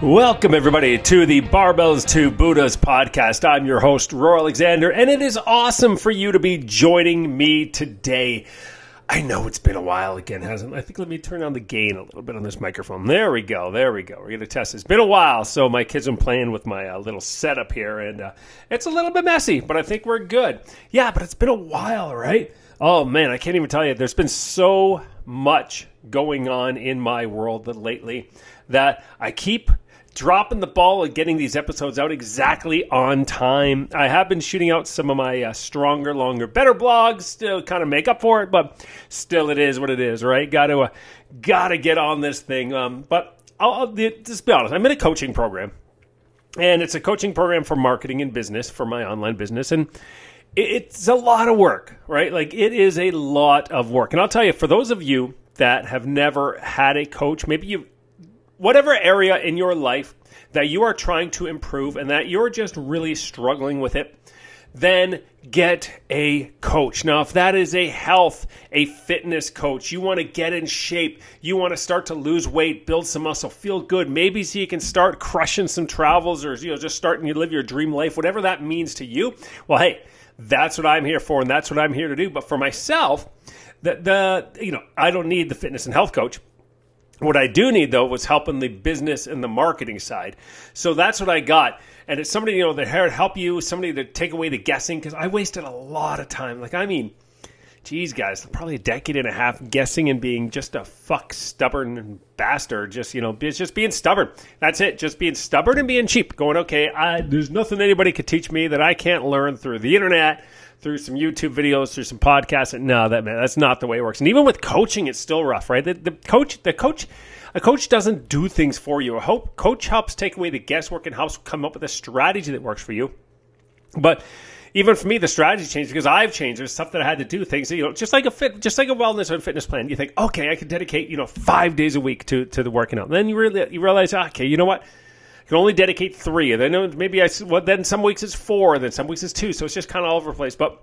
Welcome, everybody, to the Barbells to Buddhas podcast. I'm your host, Roar Alexander, and it is awesome for you to be joining me today. I know it's been a while again, hasn't it? I think let me turn on the gain a little bit on this microphone. There we go. There we go. We're going to test. It's been a while, so my kids have been playing with my uh, little setup here, and uh, it's a little bit messy, but I think we're good. Yeah, but it's been a while, right? Oh, man, I can't even tell you. There's been so much going on in my world lately that I keep dropping the ball and getting these episodes out exactly on time. I have been shooting out some of my uh, stronger, longer, better blogs to kind of make up for it, but still, it is what it is, right? Got to, uh, got to get on this thing. Um, but I'll, I'll just be honest. I'm in a coaching program, and it's a coaching program for marketing and business for my online business, and it's a lot of work, right? Like it is a lot of work. And I'll tell you, for those of you that have never had a coach, maybe you whatever area in your life that you are trying to improve and that you're just really struggling with it, then get a coach. Now, if that is a health, a fitness coach, you want to get in shape, you want to start to lose weight, build some muscle, feel good, maybe so you can start crushing some travels or you know just starting to live your dream life, whatever that means to you. Well, hey, that's what I'm here for and that's what I'm here to do. But for myself, the, the you know, I don't need the fitness and health coach. What I do need though was help in the business and the marketing side. So that's what I got. And it's somebody, you know, that help you, somebody to take away the guessing because I wasted a lot of time. Like, I mean, geez, guys, probably a decade and a half guessing and being just a fuck stubborn bastard. Just, you know, it's just being stubborn. That's it. Just being stubborn and being cheap. Going, okay, I, there's nothing anybody could teach me that I can't learn through the internet through some YouTube videos, through some podcasts. And no, that man, that's not the way it works. And even with coaching, it's still rough, right? The, the coach, the coach, a coach doesn't do things for you. A hope, coach helps take away the guesswork and helps come up with a strategy that works for you. But even for me, the strategy changed because I've changed. There's stuff that I had to do, things that, you know, just like a fit, just like a wellness and fitness plan. You think, okay, I can dedicate, you know, five days a week to to the working out. And then you really you realize, ah, okay, you know what? Can only dedicate three. And then uh, maybe I, well, then some weeks it's four, and then some weeks it's two. So it's just kind of all over the place. But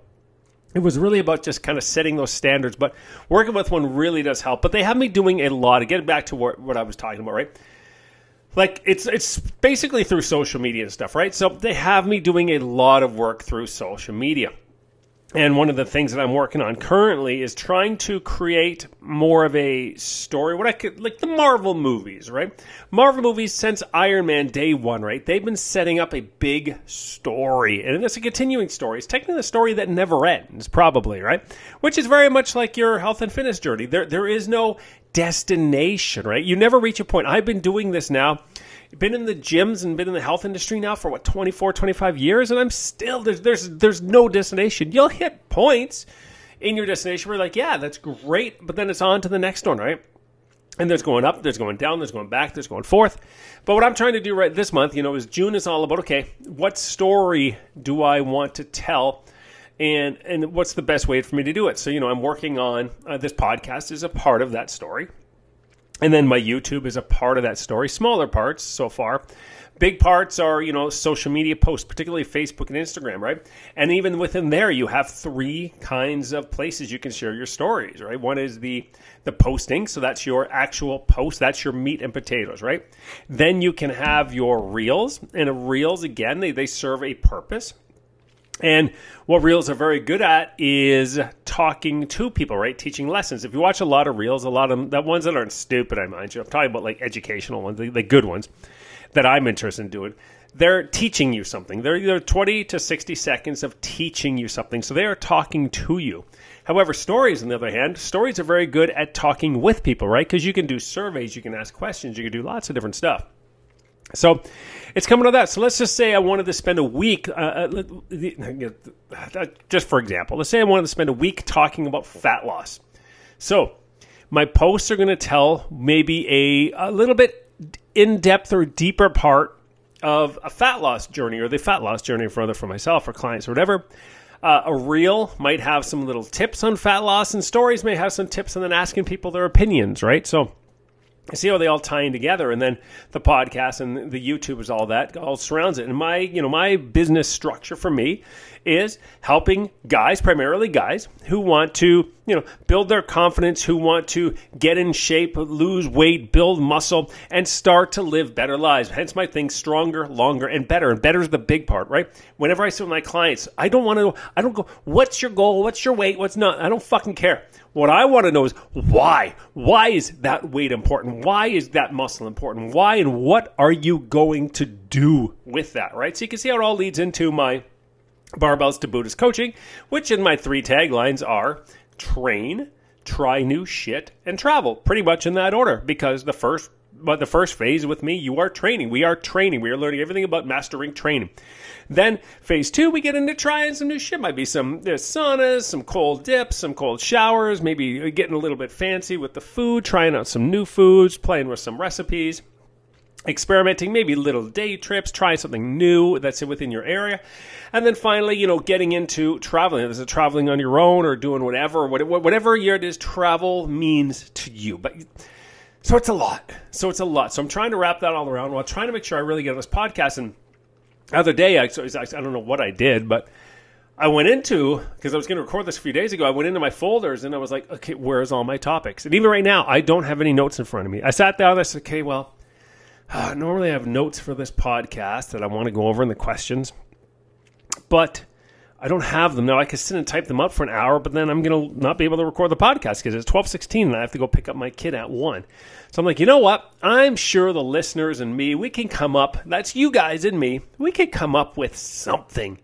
it was really about just kind of setting those standards. But working with one really does help. But they have me doing a lot. To get back to what, what I was talking about, right? Like it's it's basically through social media and stuff, right? So they have me doing a lot of work through social media. And one of the things that I'm working on currently is trying to create more of a story, what I could like the Marvel movies, right? Marvel movies since Iron Man day one, right? They've been setting up a big story, and it's a continuing story. It's technically a story that never ends, probably, right? Which is very much like your health and fitness journey. There, there is no destination, right? You never reach a point. I've been doing this now been in the gyms and been in the health industry now for what 24 25 years? And i'm still there's there's there's no destination. You'll hit points in your destination where like yeah that's great but then it's on to the next one right? And there's going up there's going down there's going back there's going forth. But what i'm trying to do right this month you know is june is all about okay what story do i want to tell? And and what's the best way for me to do it? So you know i'm working on uh, this podcast is a part of that story and then my YouTube is a part of that story. Smaller parts so far. Big parts are, you know, social media posts, particularly Facebook and Instagram, right? And even within there, you have three kinds of places you can share your stories, right? One is the the posting, so that's your actual post, that's your meat and potatoes, right? Then you can have your reels, and reels again, they, they serve a purpose. And what reels are very good at is talking to people, right? Teaching lessons. If you watch a lot of reels, a lot of the ones that aren't stupid, I mind you, I'm talking about like educational ones, the, the good ones that I'm interested in doing. They're teaching you something. They're, they're 20 to 60 seconds of teaching you something. So they are talking to you. However, stories, on the other hand, stories are very good at talking with people, right? Because you can do surveys, you can ask questions, you can do lots of different stuff. So it's coming to that. So let's just say I wanted to spend a week, uh, uh just for example, let's say I wanted to spend a week talking about fat loss. So my posts are going to tell maybe a, a little bit in depth or deeper part of a fat loss journey or the fat loss journey for other for myself or clients or whatever. Uh, a reel might have some little tips on fat loss, and stories may have some tips, and then asking people their opinions, right? So see how they all tie in together and then the podcast and the youtube is all that all surrounds it and my you know my business structure for me is helping guys, primarily guys, who want to, you know, build their confidence, who want to get in shape, lose weight, build muscle, and start to live better lives. Hence my thing, stronger, longer, and better. And better is the big part, right? Whenever I sit with my clients, I don't want to, I don't go, what's your goal? What's your weight? What's not? I don't fucking care. What I want to know is why? Why is that weight important? Why is that muscle important? Why and what are you going to do with that, right? So you can see how it all leads into my barbells to Buddhas coaching, which in my three taglines are train, try new shit, and travel. Pretty much in that order because the first but the first phase with me, you are training. We are training. We are learning everything about mastering training. Then phase two, we get into trying some new shit. Might be some there's saunas, some cold dips, some cold showers, maybe getting a little bit fancy with the food, trying out some new foods, playing with some recipes experimenting, maybe little day trips, trying something new that's within your area. And then finally, you know, getting into traveling. Is it traveling on your own or doing whatever, whatever year it is travel means to you. But so it's a lot. So it's a lot. So I'm trying to wrap that all around while trying to make sure I really get on this podcast. And the other day, I, I don't know what I did, but I went into because I was going to record this a few days ago. I went into my folders and I was like, okay, where's all my topics? And even right now, I don't have any notes in front of me. I sat down. I said, okay, well, uh, normally I have notes for this podcast that I want to go over in the questions, but I don't have them now. I can sit and type them up for an hour, but then I'm going to not be able to record the podcast because it's 12:16 and I have to go pick up my kid at one. So I'm like, you know what? I'm sure the listeners and me, we can come up. That's you guys and me. We can come up with something.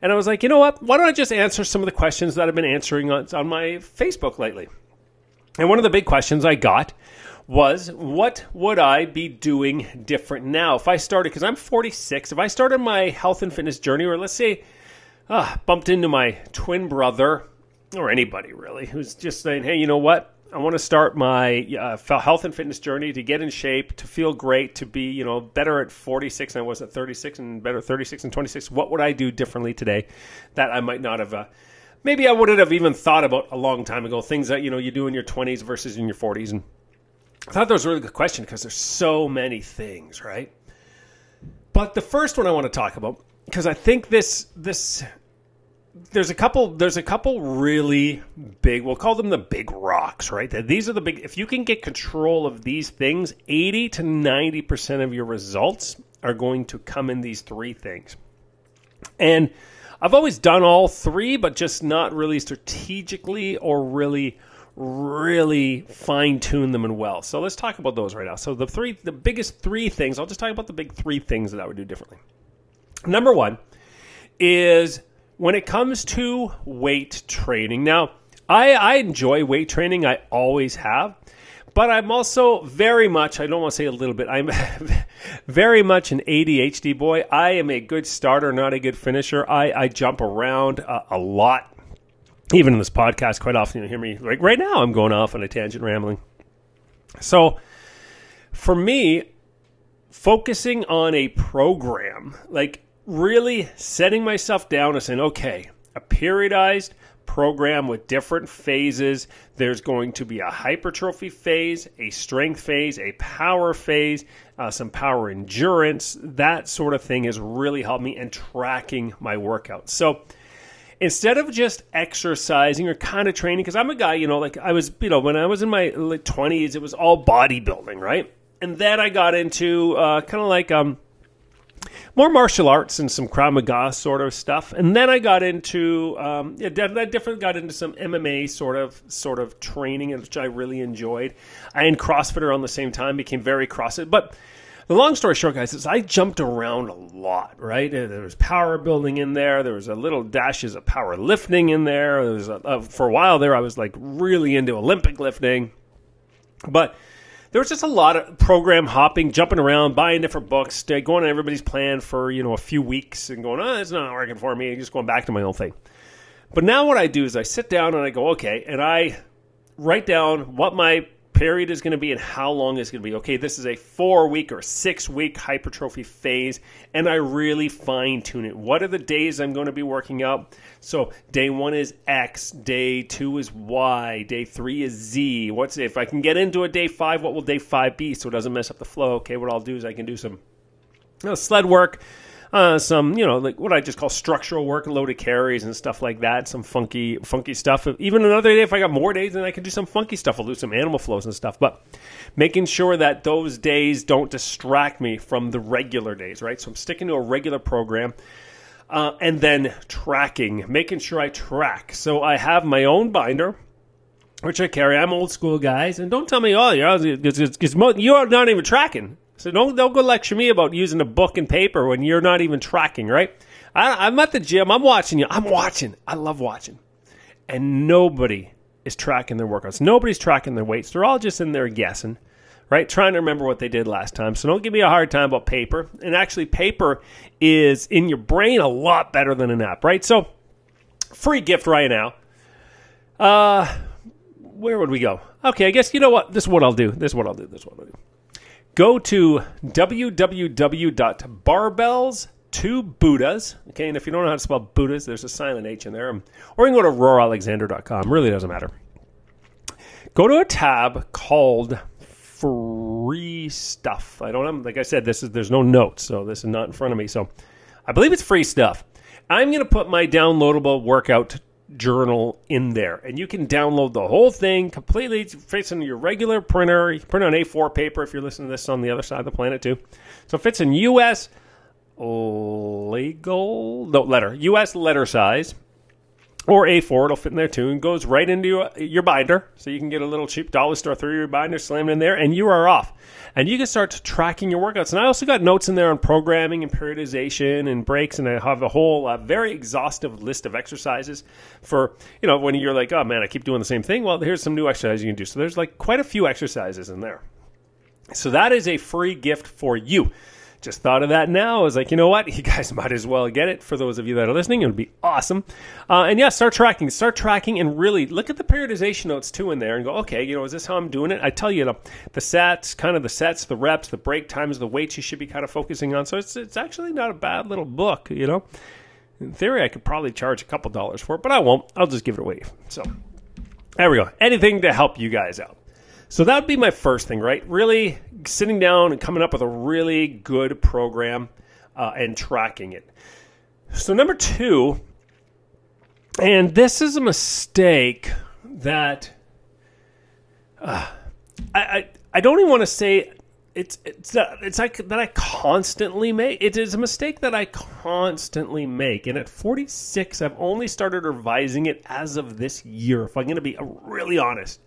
And I was like, you know what? Why don't I just answer some of the questions that I've been answering on, on my Facebook lately? And one of the big questions I got was what would I be doing different now if I started? Because I'm 46. If I started my health and fitness journey, or let's say, uh, bumped into my twin brother, or anybody really, who's just saying, hey, you know what? I want to start my uh, health and fitness journey to get in shape, to feel great, to be you know better at 46 than I was at 36, and better 36 and 26. What would I do differently today that I might not have? Uh, maybe I wouldn't have even thought about a long time ago. Things that you know you do in your 20s versus in your 40s, and I thought that was a really good question because there's so many things, right? But the first one I want to talk about because I think this this there's a couple there's a couple really big we'll call them the big rocks right these are the big if you can get control of these things 80 to 90% of your results are going to come in these three things and i've always done all three but just not really strategically or really really fine tune them and well. So let's talk about those right now. So the three, the biggest three things, I'll just talk about the big three things that I would do differently. Number one is when it comes to weight training. Now, I, I enjoy weight training. I always have. But I'm also very much, I don't want to say a little bit, I'm very much an ADHD boy. I am a good starter, not a good finisher. I, I jump around a, a lot even in this podcast, quite often you hear me like right now, I'm going off on a tangent, rambling. So, for me, focusing on a program, like really setting myself down and saying, okay, a periodized program with different phases. There's going to be a hypertrophy phase, a strength phase, a power phase, uh, some power endurance. That sort of thing has really helped me in tracking my workouts. So, instead of just exercising or kind of training, because I'm a guy, you know, like I was, you know, when I was in my late 20s, it was all bodybuilding, right? And then I got into uh, kind of like um, more martial arts and some Krav Maga sort of stuff. And then I got into, um, yeah, I definitely got into some MMA sort of sort of training, which I really enjoyed. I and CrossFit around the same time became very CrossFit, but the long story short, guys, is I jumped around a lot, right? There was power building in there. There was a little dashes of power lifting in there. There was a, a, for a while there, I was like really into Olympic lifting, but there was just a lot of program hopping, jumping around, buying different books, uh, going on everybody's plan for you know a few weeks, and going, oh, it's not working for me. Just going back to my own thing. But now what I do is I sit down and I go, okay, and I write down what my period is going to be and how long it's going to be. Okay, this is a four week or six week hypertrophy phase, and I really fine tune it. What are the days I'm going to be working out? So day one is X, day two is Y, day three is Z. What's if I can get into a day five? What will day five be? So it doesn't mess up the flow. Okay, what I'll do is I can do some you know, sled work. Uh, some you know like what I just call structural work, loaded carries and stuff like that. Some funky funky stuff. Even another day, if I got more days, then I can do some funky stuff. I'll do some animal flows and stuff. But making sure that those days don't distract me from the regular days, right? So I'm sticking to a regular program. Uh, and then tracking, making sure I track. So I have my own binder, which I carry. I'm old school, guys, and don't tell me, oh, you're, you're not even tracking. So don't don't go lecture me about using a book and paper when you're not even tracking, right? I, I'm at the gym. I'm watching you. I'm watching. I love watching, and nobody is tracking their workouts. Nobody's tracking their weights. They're all just in there guessing, right? Trying to remember what they did last time. So don't give me a hard time about paper. And actually, paper is in your brain a lot better than an app, right? So, free gift right now. Uh, where would we go? Okay, I guess you know what. This is what I'll do. This is what I'll do. This is what I'll do go to www.barbells2buddhas. Okay, and if you don't know how to spell Buddhas, there's a silent H in there. Or you can go to roaralexander.com. Really doesn't matter. Go to a tab called free stuff. I don't know. Like I said, this is there's no notes, so this is not in front of me. So I believe it's free stuff. I'm going to put my downloadable workout journal in there. And you can download the whole thing completely fits in your regular printer. You print on A4 paper if you're listening to this on the other side of the planet too. So it fits in US legal no letter, US letter size or A4. It'll fit in there too and goes right into your, your binder. So you can get a little cheap dollar store three year binder, slam it in there, and you are off. And you can start tracking your workouts. And I also got notes in there on programming and periodization and breaks. And I have a whole uh, very exhaustive list of exercises for, you know, when you're like, oh man, I keep doing the same thing. Well, here's some new exercises you can do. So there's like quite a few exercises in there. So that is a free gift for you just thought of that now. I was like, you know what? You guys might as well get it for those of you that are listening. It would be awesome. Uh, and yeah, start tracking. Start tracking and really look at the periodization notes too in there and go, okay, you know, is this how I'm doing it? I tell you, the, the sets, kind of the sets, the reps, the break times, the weights you should be kind of focusing on. So it's, it's actually not a bad little book, you know? In theory, I could probably charge a couple dollars for it, but I won't. I'll just give it away. So there we go. Anything to help you guys out. So that would be my first thing, right? Really sitting down and coming up with a really good program uh, and tracking it. So, number two, and this is a mistake that uh, I, I, I don't even want to say it's it's uh, it's like that I constantly make. It is a mistake that I constantly make, and at 46, I've only started revising it as of this year. If I'm going to be really honest,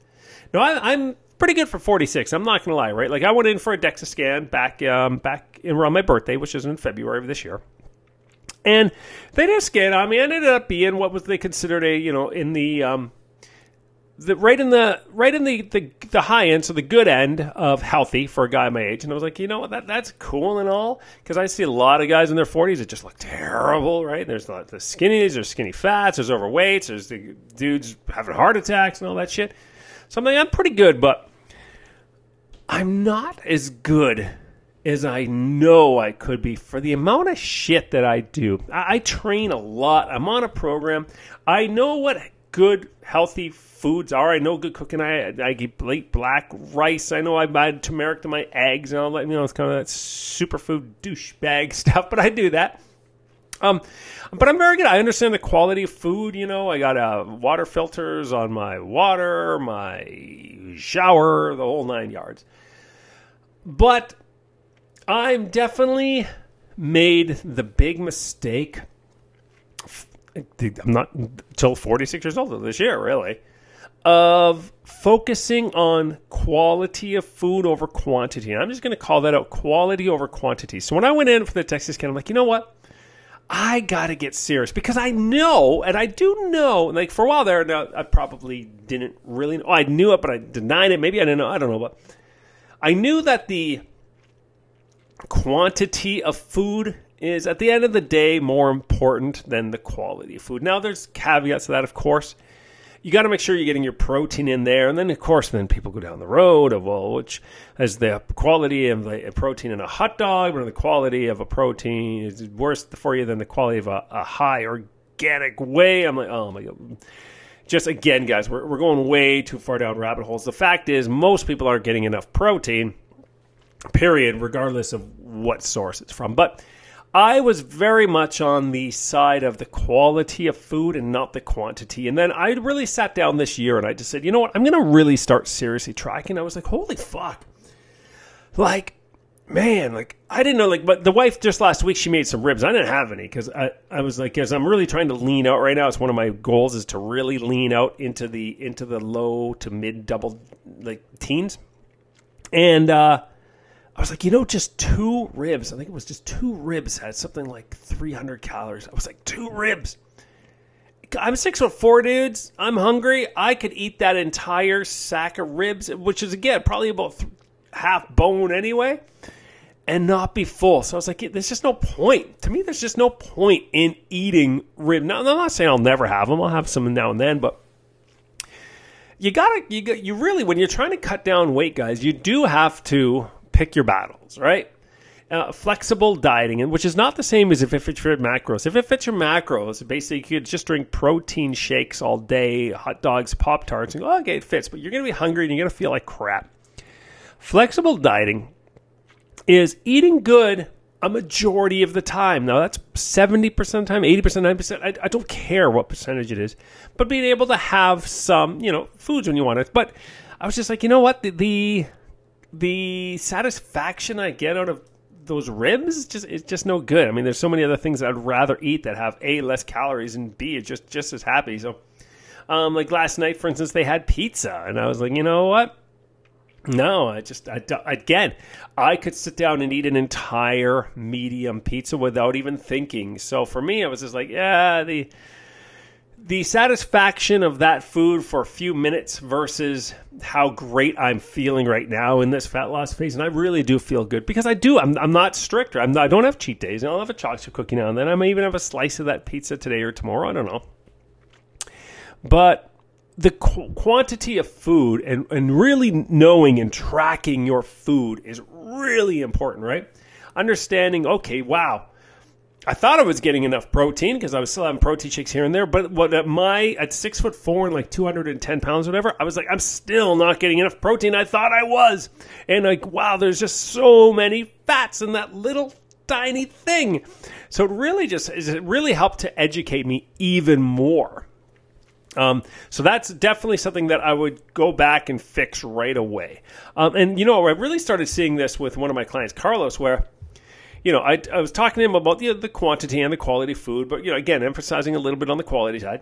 no, I, I'm pretty good for 46. I'm not to lie, right? Like I went in for a DEXA scan back um, back around my birthday, which is in February of this year. And they did a scan on me. I ended up being what was they considered a, you know, in the um, the right in the right in the, the the high end, so the good end of healthy for a guy my age. And I was like, you know what, that that's cool and all, because I see a lot of guys in their forties that just look terrible, right? There's the, the skinnies, there's skinny fats, there's overweights, there's the dudes having heart attacks and all that shit. So I'm like, I'm pretty good, but I'm not as good as I know I could be for the amount of shit that I do. I, I train a lot. I'm on a program. I know what good, healthy foods are. I know good cooking. I I eat black rice. I know I add turmeric to my eggs and all that. You know, it's kind of that superfood douchebag stuff, but I do that. Um, but I'm very good. I understand the quality of food. You know, I got uh, water filters on my water, my shower, the whole nine yards. But I'm definitely made the big mistake. I'm not until 46 years old this year, really, of focusing on quality of food over quantity. And I'm just going to call that out quality over quantity. So when I went in for the DEXA scan, I'm like, you know what? I got to get serious because I know, and I do know, like for a while there, now I probably didn't really know. I knew it, but I denied it. Maybe I didn't know. I don't know. But I knew that the quantity of food is at the end of the day more important than the quality of food. Now there's caveats to that, of course. You got to make sure you're getting your protein in there, and then of course, then people go down the road of well, which is the quality of a protein in a hot dog, or the quality of a protein is worse for you than the quality of a, a high organic whey. I'm like, oh my god just again, guys, we're, we're going way too far down rabbit holes. The fact is, most people aren't getting enough protein, period, regardless of what source it's from. But I was very much on the side of the quality of food and not the quantity. And then I really sat down this year and I just said, you know what? I'm going to really start seriously tracking. I was like, holy fuck. Like, man, like, I didn't know, like, but the wife just last week, she made some ribs. I didn't have any because I, I was like, because I'm really trying to lean out right now. It's one of my goals is to really lean out into the, into the low to mid double, like, teens. And, uh, I was like, you know, just two ribs. I think it was just two ribs had something like 300 calories. I was like, two ribs. I'm six foot four, dudes. I'm hungry. I could eat that entire sack of ribs, which is again probably about th- half bone anyway, and not be full. So I was like, there's just no point. To me, there's just no point in eating rib. Now, I'm not saying I'll never have them. I'll have some now and then, but you gotta, you you really, when you're trying to cut down weight, guys, you do have to pick your battles, right? Uh, flexible dieting, which is not the same as if it fits your macros. If it fits your macros, basically you could just drink protein shakes all day, hot dogs, Pop Tarts, and go, okay, it fits, but you're to be hungry and you're to feel like crap. Flexible dieting is eating good a majority of the time. Now, that's 70% of the time, 80%, 90%. I, I don't care what percentage it is, but being able to have some, you know, foods when you want it. But I was just like, you know what? The, the the satisfaction I get out of those ribs just it's just no good. I mean, there's so many other things I'd rather eat that have a less calories and b just just as happy. So, um, like last night, for instance, they had pizza, and I was like, you know what? No, I just I, again, I could sit down and eat an entire medium pizza without even thinking. So for me, I was just like, yeah, the the satisfaction of that food for a few minutes versus how great I'm feeling right now in this fat loss phase, and I really do feel good because I do. I'm, I'm not strict. I'm not, I don't have cheat days. I'll have a chocolate cookie now and then. I may even have a slice of that pizza today or tomorrow. I don't know. But the qu- quantity of food and, and really knowing and tracking your food is really important, right? Understanding, okay, wow, I thought I was getting enough protein because I was still having protein shakes here and there. But what at my at six foot four and like two hundred and ten pounds, whatever, I was like, I'm still not getting enough protein. I thought I was, and like, wow, there's just so many fats in that little tiny thing. So it really just it really helped to educate me even more. Um, so that's definitely something that I would go back and fix right away. Um, and you know, I really started seeing this with one of my clients, Carlos, where you know, I, I was talking to him about the, the quantity and the quality of food, but, you know, again, emphasizing a little bit on the quality side.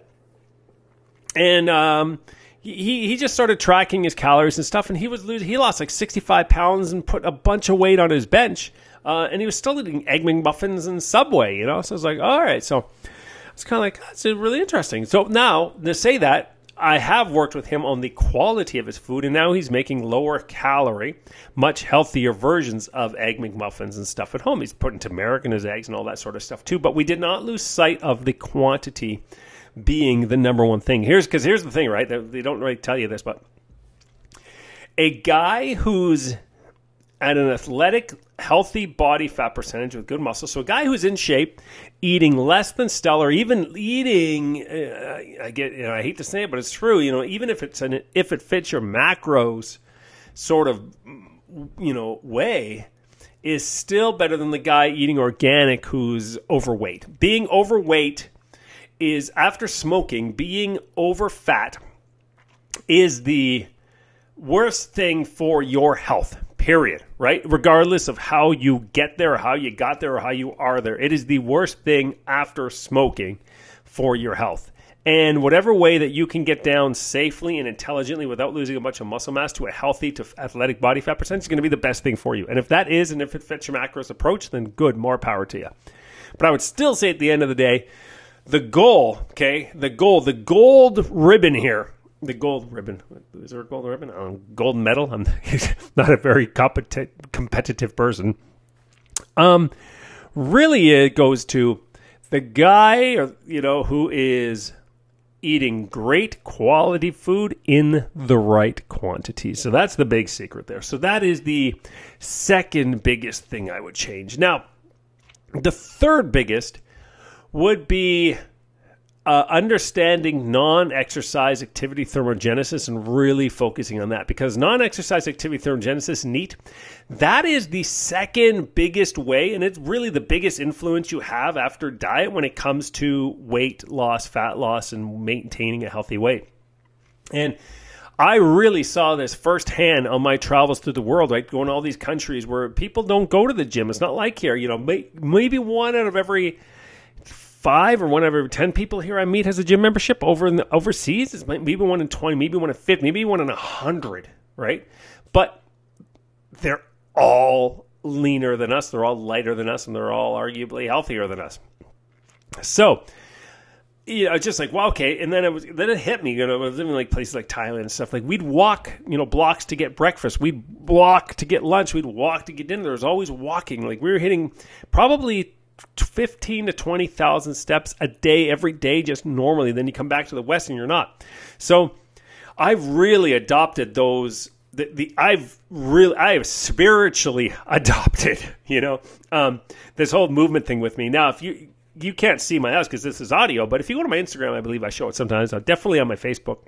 And um, he, he just started tracking his calories and stuff, and he was losing, he lost like 65 pounds and put a bunch of weight on his bench. Uh, and he was still eating egg McMuffins and Subway, you know? So I was like, all right. So it's kind of like, that's really interesting. So now, to say that, I have worked with him on the quality of his food, and now he's making lower calorie, much healthier versions of egg McMuffins and stuff at home. He's putting turmeric in his eggs and all that sort of stuff too. But we did not lose sight of the quantity being the number one thing. Here's because here's the thing, right? They don't really tell you this, but a guy who's at an athletic, healthy body fat percentage with good muscle. So a guy who's in shape, eating less than stellar, even eating, uh, I get, you know, I hate to say it, but it's true. You know, even if it's an if it fits your macros, sort of, you know, way, is still better than the guy eating organic who's overweight. Being overweight is after smoking, being over fat is the worst thing for your health period, right? Regardless of how you get there or how you got there or how you are there. It is the worst thing after smoking for your health. And whatever way that you can get down safely and intelligently without losing a bunch of muscle mass to a healthy to athletic body fat percentage is going to be the best thing for you. And if that is, and if it fits your macros approach, then good, more power to you. But I would still say at the end of the day, the goal, okay, the goal, the gold ribbon here the gold ribbon. Is there a gold ribbon? Um, gold medal. I'm not a very competi- competitive person. Um, really, it goes to the guy, or you know, who is eating great quality food in the right quantity. So that's the big secret there. So that is the second biggest thing I would change. Now, the third biggest would be uh, understanding non-exercise activity thermogenesis and really focusing on that because non-exercise activity thermogenesis neat that is the second biggest way and it's really the biggest influence you have after diet when it comes to weight loss fat loss and maintaining a healthy weight and I really saw this firsthand on my travels through the world, right? Going to all these countries where people don't go to the gym. It's not like here, you know, maybe one out of every five or one out of 10 people here I meet has a gym membership over in the overseas. It's maybe one in 20, maybe one in 50, maybe one in a 100, right? But they're all leaner than us. They're all lighter than us, and they're all arguably healthier than us. So, you know, just like, well, okay. And then it was, then it hit me, you know, I was living like places like Thailand and stuff. Like we'd walk, you know, blocks to get breakfast. We'd walk to get lunch. We'd walk to get dinner. There was always walking. Like we were hitting probably 15 to 20,000 steps a day, every day, just normally. Then you come back to the West and you're not. So I've really adopted those. The, the I've really I have spiritually adopted you know um, this whole movement thing with me now if you you can't see my house because this is audio, but if you go to my Instagram, I believe I show it sometimes. Uh, definitely on my Facebook,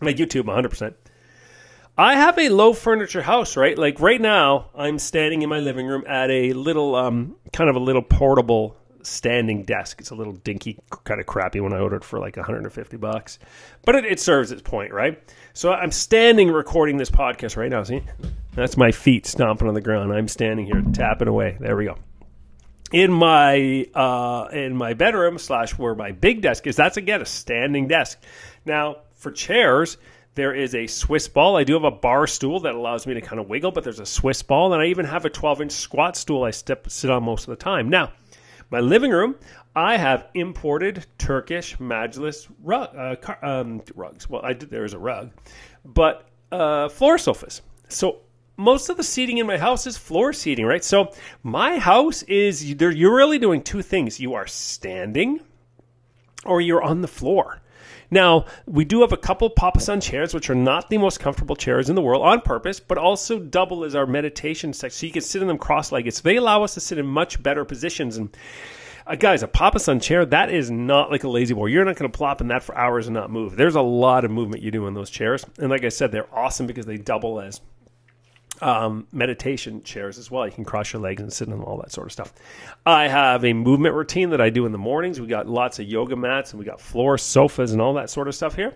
my YouTube, 100%. I have a low furniture house, right? Like right now, I'm standing in my living room at a little, um, kind of a little portable standing desk. It's a little dinky, kind of crappy one I ordered for like 150 bucks, but it, it serves its point, right? So I'm standing recording this podcast right now. See, that's my feet stomping on the ground. I'm standing here tapping away. There we go in my uh, in my bedroom slash where my big desk is. That's again a standing desk. Now for chairs, there is a Swiss ball. I do have a bar stool that allows me to kind of wiggle, but there's a Swiss ball, and I even have a 12 inch squat stool I step, sit on most of the time. Now, my living room, I have imported Turkish Majlis rug, uh, car, um, rugs. Well, I did, there is a rug, but uh, floor sofas. So most of the seating in my house is floor seating, right? So my house is you're really doing two things. You are standing or you're on the floor. Now, we do have a couple Papasan chairs, which are not the most comfortable chairs in the world on purpose, but also double as our meditation section. So you can sit in them cross legged. So they allow us to sit in much better positions. And uh, guys, a Papasan chair, that is not like a La-Z-Boy. You're not going to plop in that for hours and not move. There's a lot of movement you do in those chairs. And like I said, they're awesome because they double as um, meditation chairs as well. You can cross your legs and sit in them, all that sort of stuff. I have a movement routine that I do in the mornings. We got lots of yoga mats and we got floor sofas and all that sort of stuff here.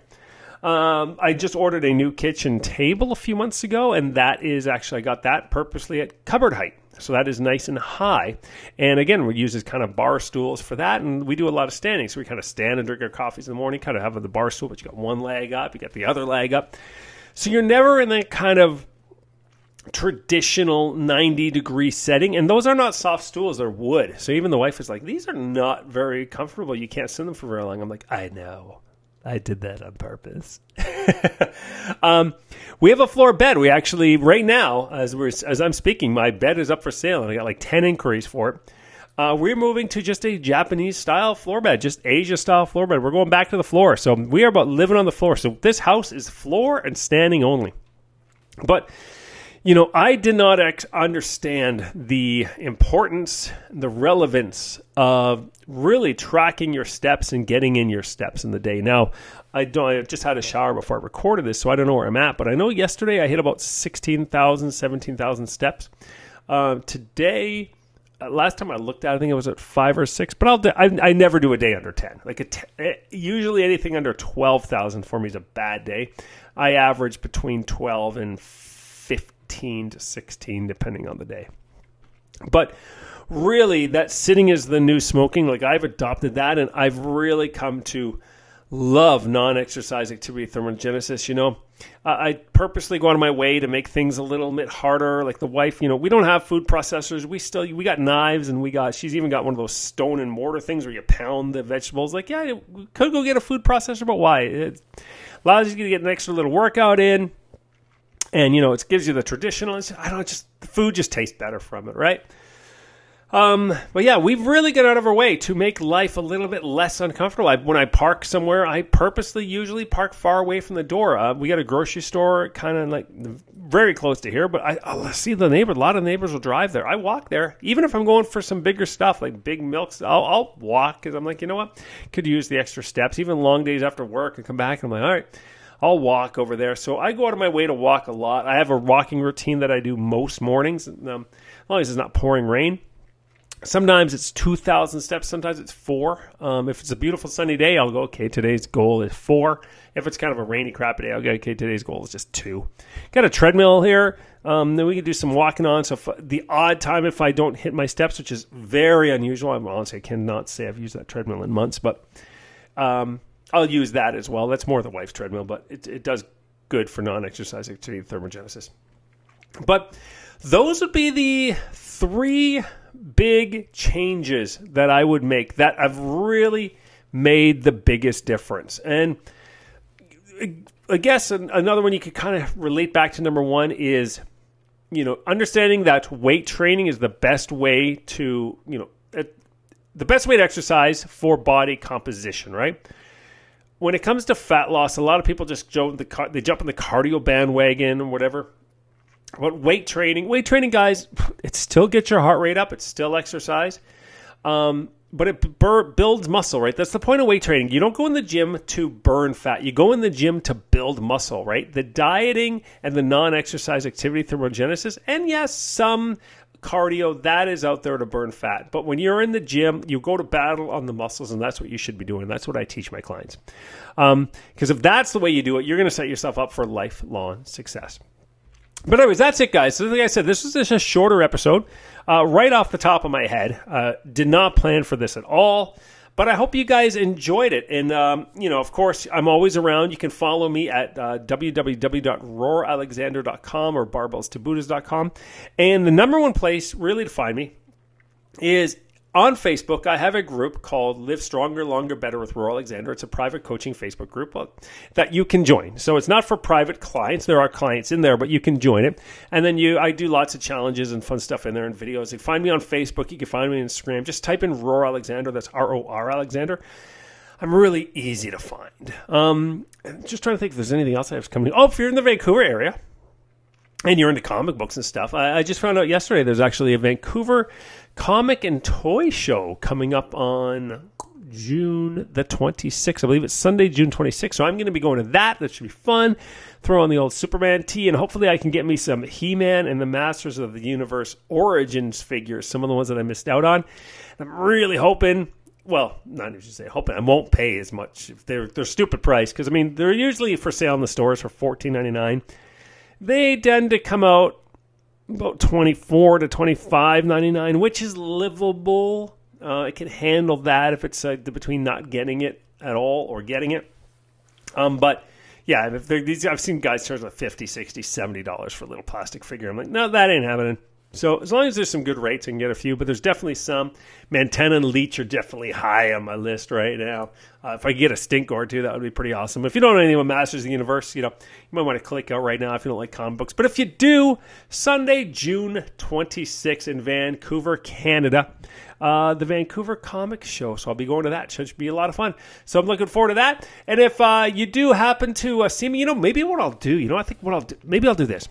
Um, I just ordered a new kitchen table a few months ago, and that is actually I got that purposely at cupboard height. So that is nice and high. And again, we use as kind of bar stools for that. And we do a lot of standing. So we kind of stand and drink our coffees in the morning, kind of have the bar stool, but you got one leg up, you got the other leg up. So you're never in that kind of traditional 90 degree setting and those are not soft stools they're wood so even the wife is like these are not very comfortable you can't sit them for very long i'm like i know i did that on purpose um, we have a floor bed we actually right now as we're as i'm speaking my bed is up for sale and i got like 10 inquiries for it uh, we're moving to just a Japanese style floor bed, just Asia style floor bed. We're going back to the floor. So we are about living on the floor. So this house is floor and standing only. But you know, I did not ex- understand the importance, the relevance of really tracking your steps and getting in your steps in the day. Now, I don't. I just had a shower before I recorded this, so I don't know where I'm at. But I know yesterday I hit about 16,000, 17,000 steps. Uh, today, uh, last time I looked at, it, I think it was at five or six. But I'll. I, I never do a day under ten. Like a t- eh, usually anything under twelve thousand for me is a bad day. I average between twelve and 15 to 16, depending on the day. But really, that sitting is the new smoking. Like I've adopted that, and I've really come to love non-exercise activity thermogenesis. You know, I purposely go out of my way to make things a little bit harder. Like the wife, you know, we don't have food processors. We still we got knives, and we got she's even got one of those stone and mortar things where you pound the vegetables. Like, yeah, we could go get a food processor, but why? It allows you to get an extra little workout in and you know it gives you the traditional. I don't just the food just tastes better from it, right? Um, but yeah, we've really got out of our way to make life a little bit less uncomfortable. I, when I park somewhere, I purposely usually park far away from the door. Uh, we got a grocery store kind of like very close to here, but I, I'll see the neighbor. A lot of neighbors will drive there. I walk there, even if I'm going for some bigger stuff like big milks. I'll, I'll walk because I'm like, you know what, could use the extra steps. Even long days after work, and come back and I'm like, all right, I'll walk over there. So I go out of my way to walk a lot. I have a walking routine that I do most mornings, um, as long as it's not pouring rain. Sometimes it's 2,000 steps, sometimes it's four. Um, if it's a beautiful sunny day, I'll go, okay, today's goal is four. If it's kind of a rainy, crappy day, I'll go, okay, today's goal is just two. Got a treadmill here. Um, then we can do some walking on. So, if, the odd time if I don't hit my steps, which is very unusual, I'm honestly, cannot say I've used that treadmill in months, but um, I'll use that as well. That's more the wife's treadmill, but it, it does good for non exercise activity thermogenesis. But those would be the three big changes that I would make that have really made the biggest difference. And I guess another one you could kind of relate back to number one is, you know, understanding that weight training is the best way to, you know, the best way to exercise for body composition, right? When it comes to fat loss, a lot of people just jump the they jump on the cardio bandwagon or whatever. But weight training, weight training, guys, it still gets your heart rate up. It's still exercise, um, but it bur- builds muscle, right? That's the point of weight training. You don't go in the gym to burn fat. You go in the gym to build muscle, right? The dieting and the non-exercise activity thermogenesis, and yes, some cardio that is out there to burn fat. But when you're in the gym, you go to battle on the muscles, and that's what you should be doing. That's what I teach my clients. Because um, if that's the way you do it, you're going to set yourself up for lifelong success. But anyways, that's it, guys. So like I said, this was just a shorter episode, uh, right off the top of my head. Uh, did not plan for this at all, but I hope you guys enjoyed it. And um, you know, of course, I'm always around. You can follow me at uh, www.roaralexander.com or barbellstobuddhas.com. And the number one place really to find me is on Facebook, I have a group called Live Stronger, Longer, Better with Roar Alexander. It's a private coaching Facebook group that you can join. So it's not for private clients. There are clients in there, but you can join it. And then you, I do lots of challenges and fun stuff in there and videos. You find me on Facebook. You can find me on Instagram. Just type in Roar Alexander. That's R O R Alexander. I'm really easy to find. Um, just trying to think if there's anything else I have coming. Oh, if you're in the Vancouver area, and you're into comic books and stuff. I, I, just found out yesterday there's actually a Vancouver comic and toy show coming up on June the 26th. I believe it's Sunday, June 26th. So I'm going to be going to that. That should be fun. Throw on the old Superman tee, and hopefully I can get me some He Man and the Masters of the Universe Origins figures, some of the ones that I missed out on. I'm really hoping. Well, not even say hoping I won't pay as much. If they're they're stupid price because I mean they're usually for sale in the stores for fourteen ninety nine. They tend to come out about 24 to 25.99 which is livable. Uh, it can handle that if it's uh, between not getting it at all or getting it. Um, but yeah if these, i've seen guys charge like 50 60 70 dollars for a little plastic figure. I'm like no that ain't happening so as long as there's some good rates, I can get a few. But there's definitely some. Mantenna and Leech are definitely high on my list right now. Uh, if I could get a Stinkor two, that would be pretty awesome. If you don't know anything about Masters of the Universe, you know you might want to click out right now if you don't like comic books. But if you do, Sunday, June 26th in Vancouver, Canada, uh, the Vancouver Comic Show. So I'll be going to that. Should be a lot of fun. So I'm looking forward to that. And if uh, you do happen to uh, see me, you know maybe what I'll do. You know I think what I'll do. Maybe I'll do this.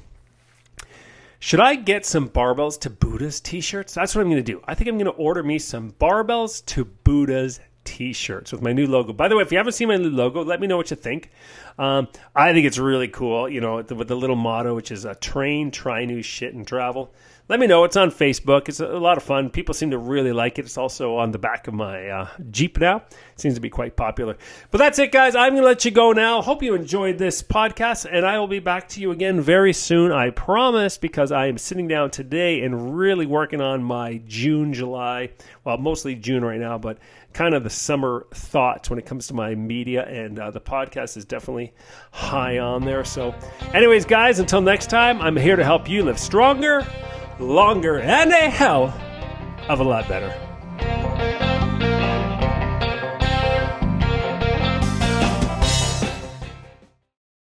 Should I get some barbells to Buddhas t-shirts? That's what I'm going to do. I think I'm going to order me some barbells to Buddhas t-shirts with my new logo. By the way, if you haven't seen my new logo, let me know what you think. Um, I think it's really cool. You know, with the, little motto, which is a train, try new shit, and travel let me know. It's on Facebook. It's a lot of fun. People seem to really like it. It's also on the back of my uh, Jeep now. It seems to be quite popular. But that's it, guys. I'm going to let you go now. Hope you enjoyed this podcast, and I will be back to you again very soon. I promise, because I am sitting down today and really working on my June, July, well, mostly June right now, but kind of the summer thoughts when it comes to my media, and uh, the podcast is definitely high on there. So, anyways, guys, until next time, I'm here to help you live stronger longer, and a hell of a lot better.